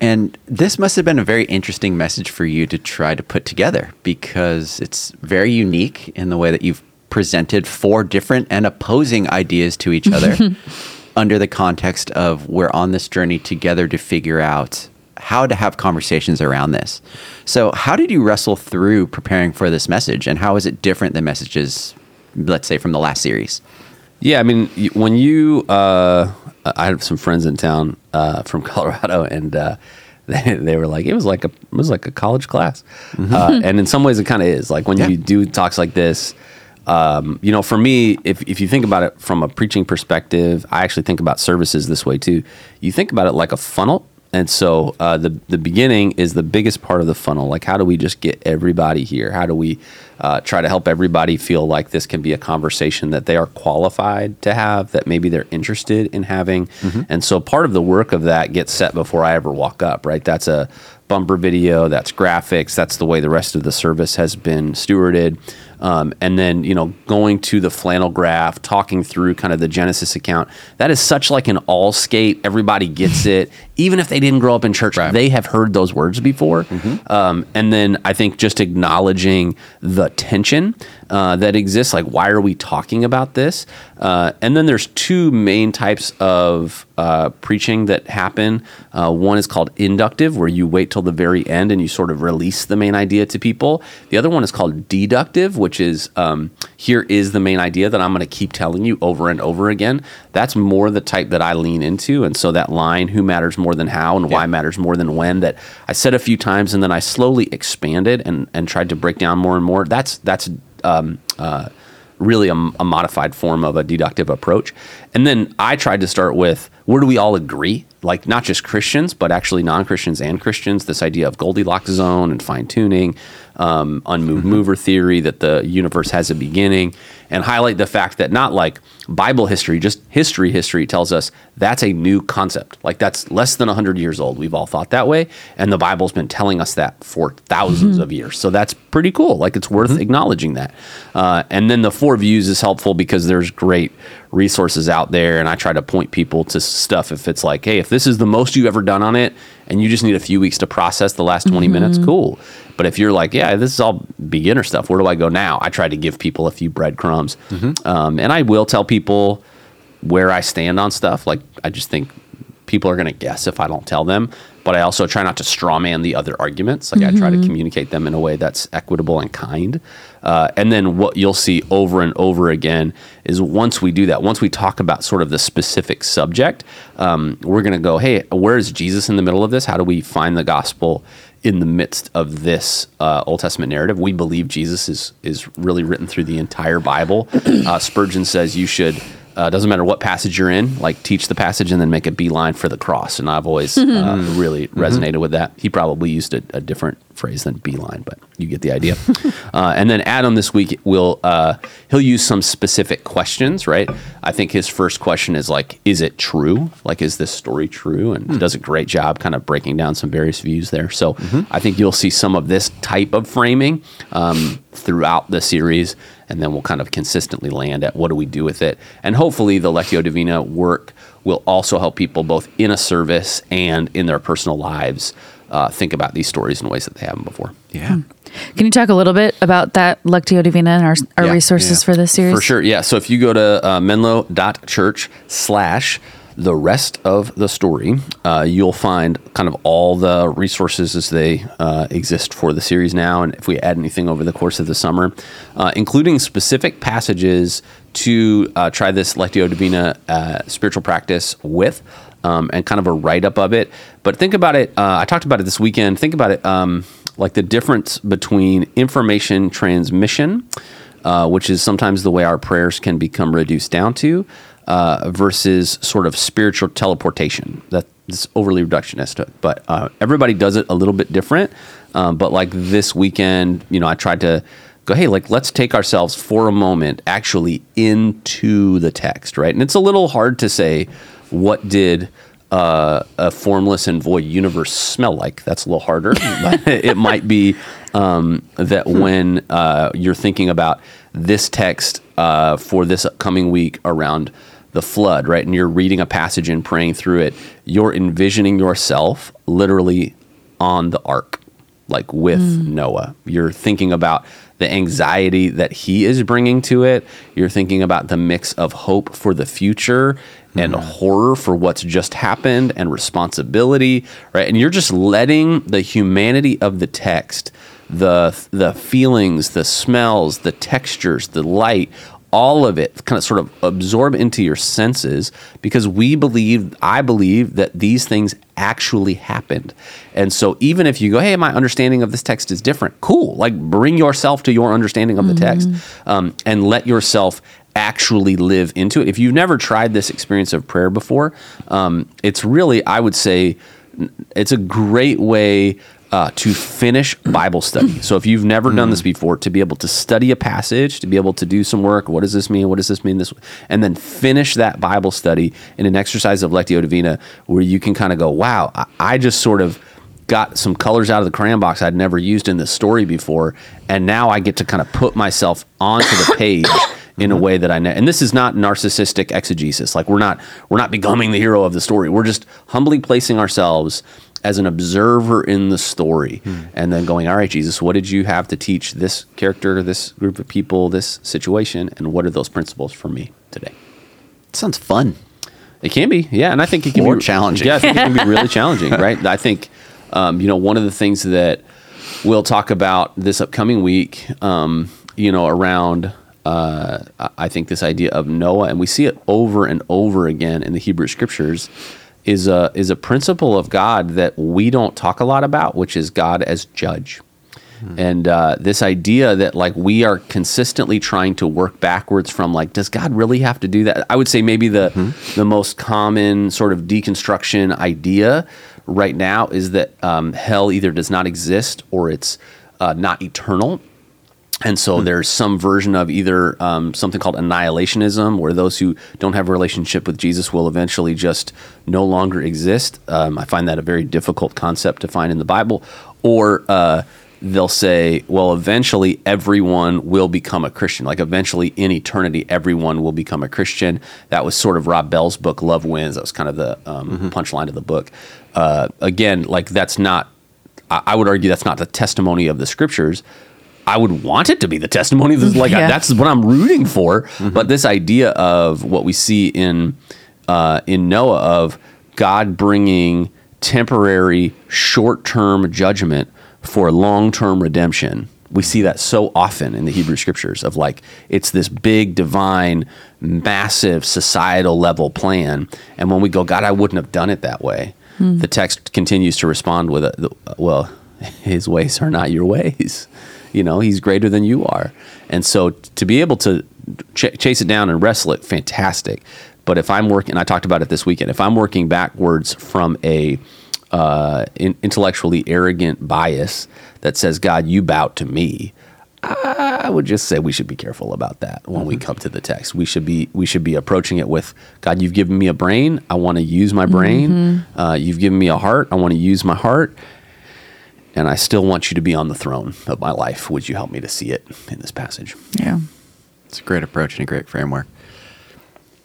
And this must have been a very interesting message for you to try to put together because it's very unique in the way that you've presented four different and opposing ideas to each other under the context of we're on this journey together to figure out how to have conversations around this. So, how did you wrestle through preparing for this message and how is it different than messages, let's say, from the last series? Yeah, I mean, when you, uh, I have some friends in town uh, from Colorado, and uh, they, they were like, it was like a, it was like a college class, uh, and in some ways, it kind of is. Like when Yeah. you do talks like this, um, you know, for me, if if you think about it from a preaching perspective, I actually think about services this way too. You think about it like a funnel. And so uh, the the beginning is the biggest part of the funnel. Like, how do we just get everybody here? How do we uh, try to help everybody feel like this can be a conversation that they are qualified to have, that maybe they're interested in having? And so part of the work of that gets set before I ever walk up. Right? That's a bumper video. That's graphics. That's the way the rest of the service has been stewarded. Um, and then you know going to the flannel graph talking through kind of the genesis account that is such like an all skate everybody gets it even if they didn't grow up in church they have heard those words before. Um, and then i think just acknowledging the tension uh, that exists like why are we talking about this? Uh, and then there's two main types of uh, preaching that happen. Uh, one is called inductive where you wait till the very end and you sort of release the main idea to people. The other one is called deductive which is um, here is the main idea that I'm going to keep telling you over and over again. That's more the type that I lean into. And so that line, who matters more than how and why matters more than when, that I said a few times and then I slowly expanded and, and tried to break down more and more. That's, that's, um, uh, really a, a modified form of a deductive approach. And then I tried to start with where do we all agree? Like not just Christians, but actually non Christians and Christians. This idea of Goldilocks zone and fine tuning, um, unmoved mover theory that the universe has a beginning. And highlight the fact that not like Bible history, just history history tells us that's a new concept. Like that's less than 100 years old. We've all thought that way. And the Bible's been telling us that for 1000s Mm-hmm. of years. So that's pretty cool. Like it's worth acknowledging that. Uh, and then the four views is helpful because there's great resources out there. And I try to point people to stuff if it's like, hey, if this is the most you've ever done on it and you just need a few weeks to process the last 20 minutes, cool. But if you're like, yeah, this is all beginner stuff, where do I go now? I try to give people a few breadcrumbs. Um, and I will tell people where I stand on stuff. Like, I just think people are going to guess if I don't tell them. But I also try not to strawman the other arguments. Like, I try to communicate them in a way that's equitable and kind. Uh, and then what you'll see over and over again is once we do that, once we talk about sort of the specific subject, um, we're going to go, hey, where is Jesus in the middle of this? How do we find the gospel? in the midst of this uh, Old Testament narrative. We believe Jesus is is really written through the entire Bible. Uh, Spurgeon says you should. Uh, doesn't matter what passage you're in, like teach the passage and then make a beeline for the cross. And I've always uh, really resonated with that. He probably used a, a different phrase than beeline, but you get the idea. uh, and then Adam this week will uh, he'll use some specific questions, right? I think his first question is like, is it true? Like, is this story true? And he does a great job kind of breaking down some various views there. So I think you'll see some of this type of framing um, throughout the series, and then we'll kind of consistently land at what do we do with it. And hopefully, the Lectio Divina work will also help people both in a service and in their personal lives uh, think about these stories in ways that they haven't before. Yeah. Can you talk a little bit about that Lectio Divina and our, our Yeah. resources Yeah. for this series? For sure, yeah. So if you go to uh, menlo.church slash the rest of the story, uh, you'll find kind of all the resources as they uh, exist for the series now. And if we add anything over the course of the summer, uh, including specific passages to uh, try this Lectio Divina uh, spiritual practice with. Um, and kind of a write up of it. But think about it. Uh, I talked about it this weekend. Think about it um, like the difference between information transmission, which is sometimes the way our prayers can become reduced down to, uh, versus sort of spiritual teleportation. That's overly reductionist, but uh, everybody does it a little bit different. Um, but like this weekend, you know, I tried to go, hey, like let's take ourselves for a moment actually into the text, right? And it's a little hard to say what did uh, a formless and void universe smell like. That's a little harder. but it might be um, that when uh, you're thinking about this text uh, for this upcoming week around the flood, right, and you're reading a passage and praying through it, you're envisioning yourself literally on the ark, like with mm. Noah. You're thinking about the anxiety that he is bringing to it. You're thinking about the mix of hope for the future and mm-hmm. horror for what's just happened and responsibility, right? And you're just letting the humanity of the text, the the feelings, the smells, the textures, the light, all of it kind of sort of absorb into your senses because we believe I believe that these things actually happened. And so even if you go, hey, my understanding of this text is different, cool. Like bring yourself to your understanding of the text um, and let yourself actually live into it. If you've never tried this experience of prayer before, um, it's really, I would say, it's a great way uh, to finish Bible study. So if you've never done this before, to be able to study a passage, to be able to do some work, what does this mean? What does this mean? This, and then finish that Bible study in an exercise of Lectio Divina, where you can kind of go, wow, I, I just sort of got some colors out of the crayon box I'd never used in this story before, and now I get to kind of put myself onto the page in a way that I know. And this is not narcissistic exegesis. Like we're not we're not becoming the hero of the story. We're just humbly placing ourselves as an observer in the story and then going, all right, Jesus, what did you have to teach this character, this group of people, this situation, and what are those principles for me today? Sounds fun. It can be, yeah, and I think it can Or be challenging. Yeah, I think it can be really challenging, right? I think, um, you know, one of the things that we'll talk about this upcoming week, um, you know, around, uh, I think this idea of Noah, and we see it over and over again in the Hebrew Scriptures, is a is a principle of God that we don't talk a lot about, which is God as judge. And uh, this idea that like we are consistently trying to work backwards from like, does God really have to do that? I would say maybe the the most common sort of deconstruction idea right now is that um, hell either does not exist or it's uh, not eternal. And so there's some version of either um, something called annihilationism, where those who don't have a relationship with Jesus will eventually just no longer exist. Um, I find that a very difficult concept to find in the Bible. Or uh, they'll say, well, eventually everyone will become a Christian. Like eventually in eternity, everyone will become a Christian. That was sort of Rob Bell's book, Love Wins. That was kind of the um, punchline of the book. Uh, again, like that's not, I, I would argue that's not the testimony of the scriptures. I would want it to be the testimony. Of this, like Yeah. that's what I'm rooting for. But this idea of what we see in uh, in Noah of God bringing temporary, short-term judgment for long-term redemption. We see that so often in the Hebrew scriptures of like it's this big divine massive societal level plan and when we go God I wouldn't have done it that way. The text continues to respond with a, well his ways are not your ways. You know, he's greater than you are. And so to be able to ch- chase it down and wrestle it, fantastic. But if I'm working, and I talked about it this weekend, if I'm working backwards from a uh, in- intellectually arrogant bias that says, God, you bow to me, I would just say we should be careful about that when we come to the text. We should be we should be approaching it with God. You've given me a brain. I want to use my brain. Uh, you've given me a heart. I want to use my heart and I still want you to be on the throne of my life. Would you help me to see it in this passage? Yeah. It's a great approach and a great framework.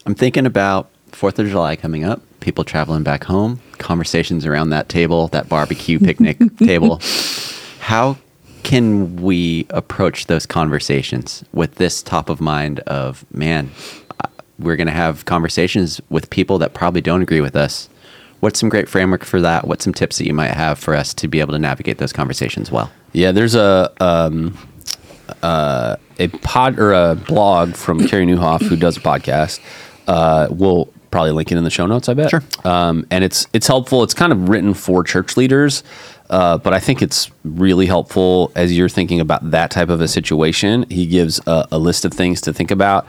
I'm thinking about Fourth of July coming up, people traveling back home, conversations around that table, that barbecue picnic table. How can we approach those conversations with this top of mind of, man, we're going to have conversations with people that probably don't agree with us. What's some great framework for that? What's some tips that you might have for us to be able to navigate those conversations well? Yeah, there's a um, uh, a pod or a blog from Carey Nieuwhof who does a podcast. Uh, we'll probably link it in the show notes. I bet. Sure. Um, and it's it's helpful. It's kind of written for church leaders, uh, but I think it's really helpful as you're thinking about that type of a situation. He gives a, a list of things to think about.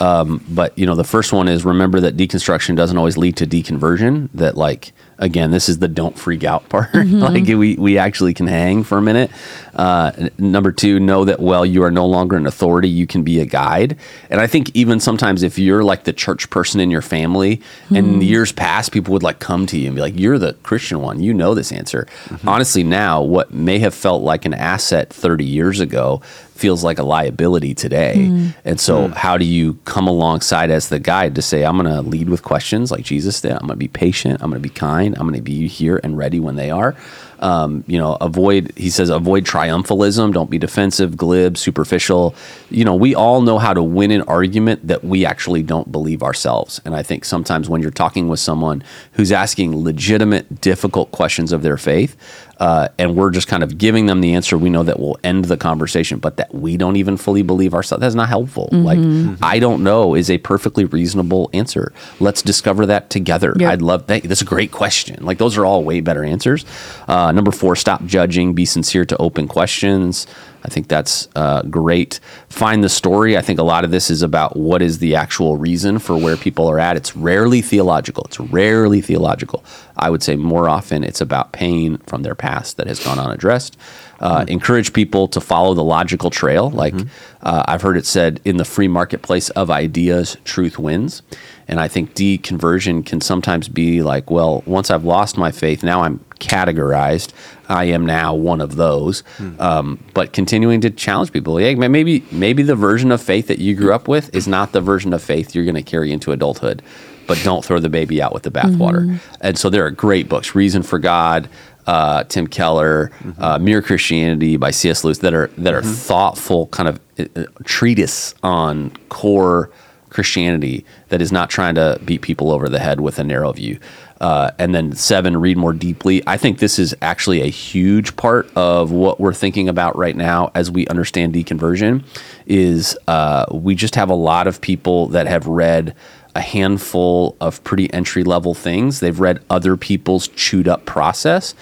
Um, but you know, the first one is remember that deconstruction doesn't always lead to deconversion. That like again, this is the don't freak out part. Mm-hmm. like we we actually can hang for a minute. Uh, number two, know that while you are no longer an authority, you can be a guide. And I think even sometimes if you're like the church person in your family, and in years past, people would like come to you and be like, "You're the Christian one. You know this answer." Mm-hmm. Honestly, now what may have felt like an asset 30 years ago feels like a liability today. Hmm. And so, hmm. how do you come alongside as the guide to say, I'm going to lead with questions like Jesus did? I'm going to be patient. I'm going to be kind. I'm going to be here and ready when they are. Um, you know, avoid, he says, avoid triumphalism. Don't be defensive, glib, superficial. You know, we all know how to win an argument that we actually don't believe ourselves. And I think sometimes when you're talking with someone who's asking legitimate, difficult questions of their faith, uh, and we're just kind of giving them the answer we know that will end the conversation, but that we don't even fully believe ourselves. That's not helpful. Like, I don't know is a perfectly reasonable answer. Let's discover that together. Yep. I'd love that. That's a great question. Like, those are all way better answers. Uh, number four, stop judging, be sincere to open questions. I think that's uh, great. Find the story. I think a lot of this is about what is the actual reason for where people are at. It's rarely theological. It's rarely theological. I would say more often it's about pain from their past that has gone unaddressed. Uh, Encourage people to follow the logical trail. Like uh, I've heard it said, in the free marketplace of ideas, truth wins. And I think deconversion can sometimes be like, well, once I've lost my faith, now I'm categorized. I am now one of those. Um, but continuing to challenge people, yeah, maybe maybe the version of faith that you grew up with is not the version of faith you're going to carry into adulthood. But don't throw the baby out with the bathwater. And so there are great books, Reason for God, uh, Tim Keller, uh, Mere Christianity by C.S. Lewis, that are that are thoughtful kind of uh, treatise on core Christianity that is not trying to beat people over the head with a narrow view. Uh, and then seven, read more deeply. I think this is actually a huge part of what we're thinking about right now as we understand deconversion. Is uh, we just have a lot of people that have read a handful of pretty entry level things. They've read other people's chewed up process,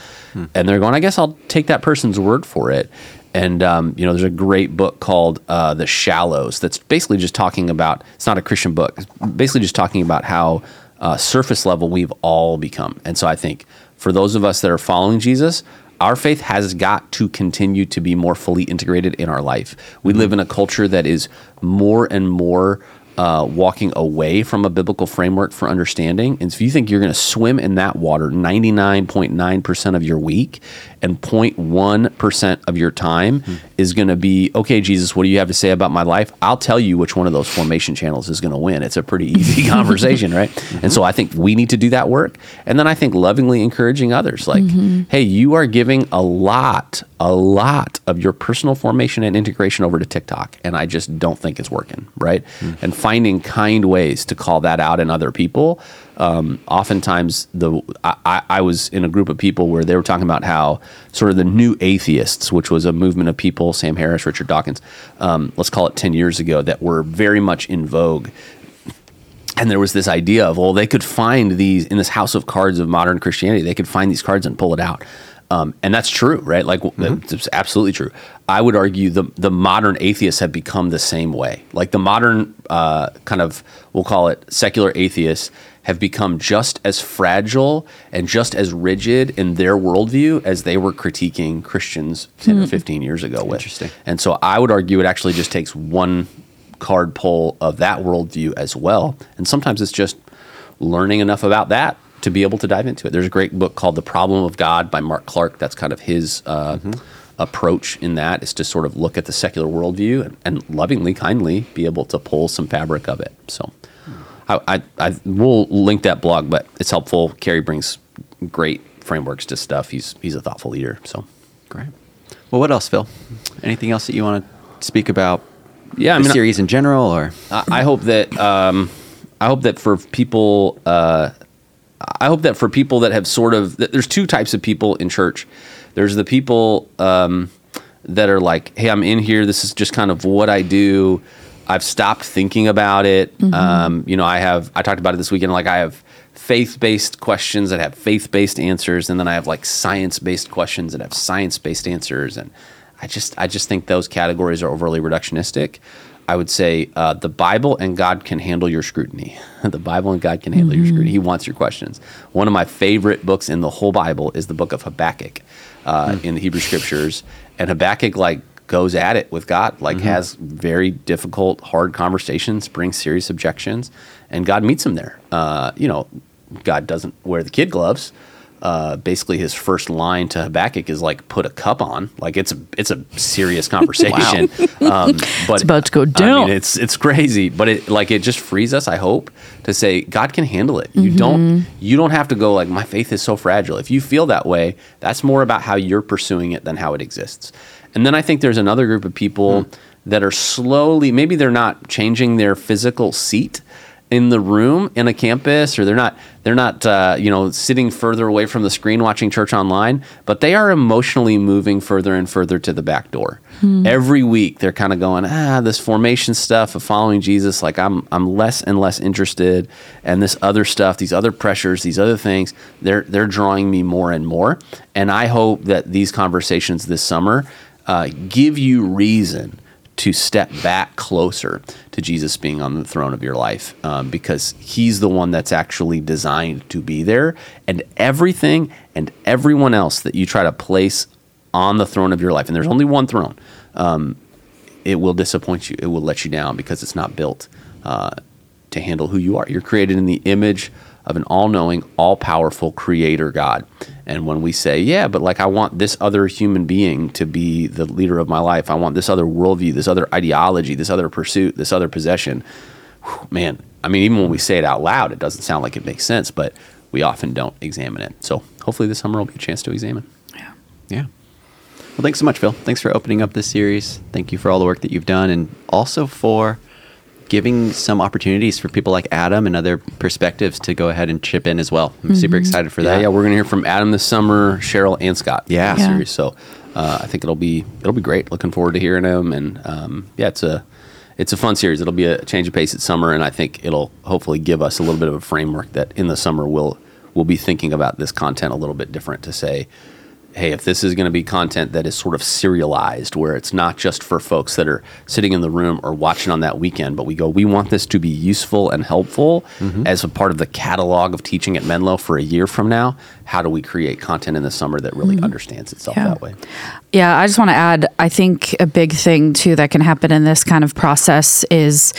and they're going, I guess I'll take that person's word for it. And um, you know, there's a great book called uh, The Shallows that's basically just talking about. It's not a Christian book. It's basically just talking about how uh, surface level we've all become. And so I think for those of us that are following Jesus, our faith has got to continue to be more fully integrated in our life. We live in a culture that is more and more uh, walking away from a biblical framework for understanding. And if you think you're going to swim in that water 99.9% of your week and 0.1% of your time mm. is going to be, okay, Jesus, what do you have to say about my life? I'll tell you which one of those formation channels is going to win. It's a pretty easy conversation, right? Mm-hmm. And so I think we need to do that work. And then I think lovingly encouraging others like, mm-hmm. hey, you are giving a lot, a lot of your personal formation and integration over to TikTok. And I just don't think it's working, right? Mm-hmm. And finding kind ways to call that out in other people um, oftentimes the I, I, was in a group of people where they were talking about how sort of the new atheists, which was a movement of people, Sam Harris, Richard Dawkins, um, let's call it ten years ago, that were very much in vogue. And there was this idea of well, they could find these in this house of cards of modern Christianity. They could find these cards and pull it out. Um, and that's true, right? Like mm-hmm. it's absolutely true. I would argue the the modern atheists have become the same way. Like the modern uh, kind of we'll call it secular atheists have become just as fragile and just as rigid in their worldview as they were critiquing Christians 10 mm. or. 15 years ago with. Interesting. And so I would argue it actually just takes one card pull of that worldview as well. And sometimes it's just learning enough about that to be able to dive into it. There's a great book called The Problem of God by Mark Clark. That's kind of his uh, mm-hmm. approach in that is to sort of look at the secular worldview and, and lovingly, kindly be able to pull some fabric of it. So I, I, I will link that blog, but it's helpful. Carey brings great frameworks to stuff. He's he's a thoughtful leader. So great. Well, what else, Phil? Anything else that you want to speak about? Yeah, I mean, series in general, or I, I hope that um, I hope that for people, uh, I hope that for people that have sort of there's two types of people in church. There's the people um, that are like, hey, I'm in here. This is just kind of what I do. I've stopped thinking about it. Mm-hmm. Um, you know, I have I talked about it this weekend. Like I have faith based questions that have faith based answers, and then I have like science based questions that have science based answers. And I just I just think those categories are overly reductionistic. I would say uh, the Bible and God can handle your scrutiny. the Bible and God can handle mm-hmm. your scrutiny. He wants your questions. One of my favorite books in the whole Bible is the book of Habakkuk uh, mm-hmm. in the Hebrew Scriptures, and Habakkuk like goes at it with God, like mm-hmm. has very difficult, hard conversations, brings serious objections, and God meets him there. Uh, you know, God doesn't wear the kid gloves. Uh, basically, his first line to Habakkuk is like, "Put a cup on." Like it's a it's a serious conversation. um, but it's about to go down. I mean, it's it's crazy, but it like it just frees us. I hope to say God can handle it. You mm-hmm. don't you don't have to go like my faith is so fragile. If you feel that way, that's more about how you're pursuing it than how it exists. And then I think there's another group of people mm. that are slowly, maybe they're not changing their physical seat in the room in a campus or they're not they're not uh, you know sitting further away from the screen watching church online but they are emotionally moving further and further to the back door hmm. every week they're kind of going ah this formation stuff of following jesus like i'm i'm less and less interested and this other stuff these other pressures these other things they're they're drawing me more and more and i hope that these conversations this summer uh, give you reason to step back closer to Jesus being on the throne of your life um, because he's the one that's actually designed to be there. And everything and everyone else that you try to place on the throne of your life, and there's only one throne, um, it will disappoint you. It will let you down because it's not built uh, to handle who you are. You're created in the image of an all knowing, all powerful creator God. And when we say, yeah, but like I want this other human being to be the leader of my life, I want this other worldview, this other ideology, this other pursuit, this other possession, whew, man, I mean, even when we say it out loud, it doesn't sound like it makes sense, but we often don't examine it. So hopefully this summer will be a chance to examine. Yeah. Yeah. Well, thanks so much, Phil. Thanks for opening up this series. Thank you for all the work that you've done and also for giving some opportunities for people like Adam and other perspectives to go ahead and chip in as well. I'm mm-hmm. super excited for that. Yeah, yeah, we're gonna hear from Adam this summer, Cheryl and Scott. Yeah, yeah. series. So uh, I think it'll be it'll be great. Looking forward to hearing them, and um, yeah, it's a it's a fun series. It'll be a change of pace at summer, and I think it'll hopefully give us a little bit of a framework that in the summer we'll we'll be thinking about this content a little bit different to say hey, if this is going to be content that is sort of serialized, where it's not just for folks that are sitting in the room or watching on that weekend, but we go, we want this to be useful and helpful mm-hmm. as a part of the catalog of teaching at Menlo for a year from now. How do we create content in the summer that really mm-hmm. understands itself Yeah. that way? Yeah, I just want to add I think a big thing too that can happen in this kind of process is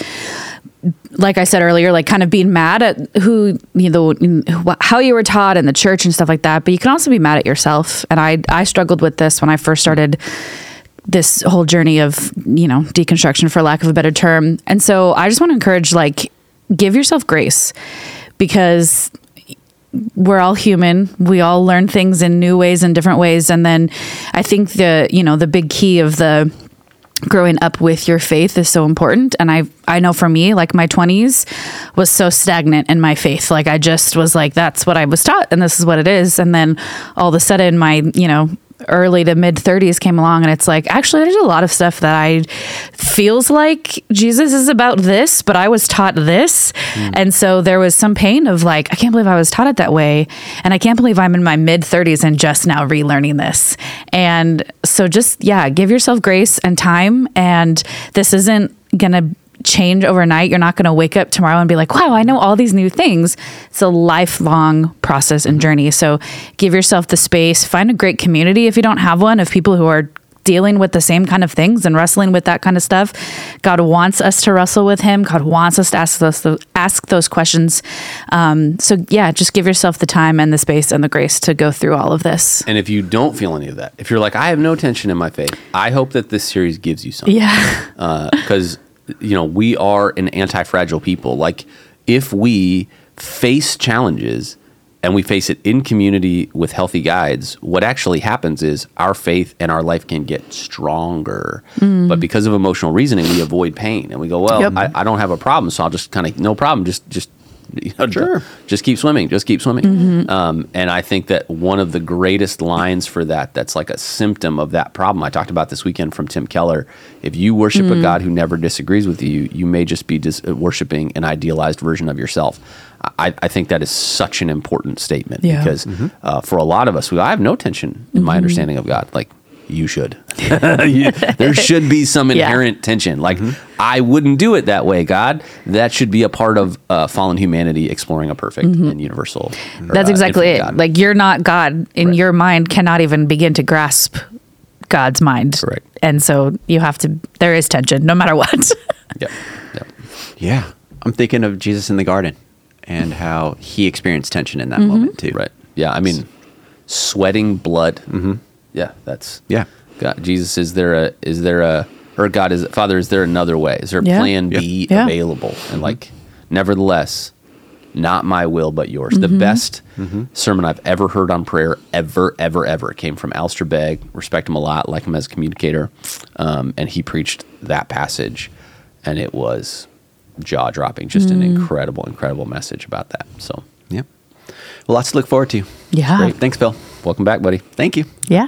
like I said earlier, like kind of being mad at who you know how you were taught in the church and stuff like that. But you can also be mad at yourself. And I I struggled with this when I first started this whole journey of you know deconstruction, for lack of a better term. And so I just want to encourage like give yourself grace because we're all human. We all learn things in new ways and different ways. And then I think the, you know, the big key of the growing up with your faith is so important. And I, I know for me, like my 20s was so stagnant in my faith. Like I just was like, that's what I was taught and this is what it is. And then all of a sudden my, you know, early to mid 30s came along and it's like actually there's a lot of stuff that I feels like Jesus is about this but I was taught this. Hmm. And so there was some pain of like I can't believe I was taught it that way. And I can't believe I'm in my mid 30s and just now relearning this. And so just yeah give yourself grace and time. And this isn't gonna change overnight. You're not going to wake up tomorrow and be like, wow, I know all these new things. It's a lifelong process and journey. So give yourself the space, find a great community if you don't have one of people who are dealing with the same kind of things and wrestling with that kind of stuff. God wants us to wrestle with him. God wants us to ask those ask those questions. Um, so yeah, just give yourself the time and the space and the grace to go through all of this. And if you don't feel any of that, if you're like, I have no tension in my faith, I hope that this series gives you something. Yeah. because you know we are an anti-fragile people. Like if we face challenges and we face it in community with healthy guides what actually happens is our faith and our life can get stronger. Mm. But because of emotional reasoning we avoid pain and we go well Yep. I, I don't have a problem so i'll just kind of no problem just just you know, Sure. just keep swimming just keep swimming um, and i think that one of the greatest lines for that that's like a symptom of that problem i talked about this weekend from tim keller if you worship a god who never disagrees with you you may just be dis- uh, worshiping an idealized version of yourself I, I think that is such an important statement Yeah. because uh, for a lot of us, we, I have no tension in my understanding of God. Like you should, You- there should be some Yeah. inherent tension. Like I wouldn't do it that way, God. That should be a part of uh, fallen humanity exploring a perfect and universal. or, That's uh, exactly it. God. Like you're not God in Right. your mind cannot even begin to grasp God's mind. Correct. And so you have to there is tension no matter what. Yep. Yep. Yeah. I'm thinking of Jesus in the garden and how he experienced tension in that moment too. Right. Yeah. I mean, sweating blood. Mm-hmm. Yeah. That's Yeah. God. Jesus, is there a is there a or God is Father? Is there another way? Is there a Yeah. plan B Yeah. available? And like, nevertheless, not my will but yours. The best sermon I've ever heard on prayer, ever, ever, ever, came from Alistair Begg. Respect him a lot, like him as a communicator, um, and he preached that passage, and it was jaw dropping. Just an incredible, incredible message about that. So, Yep. Well, lots to look forward to. Yeah. Great. Thanks, Bill. welcome back, buddy. Thank you. yeah.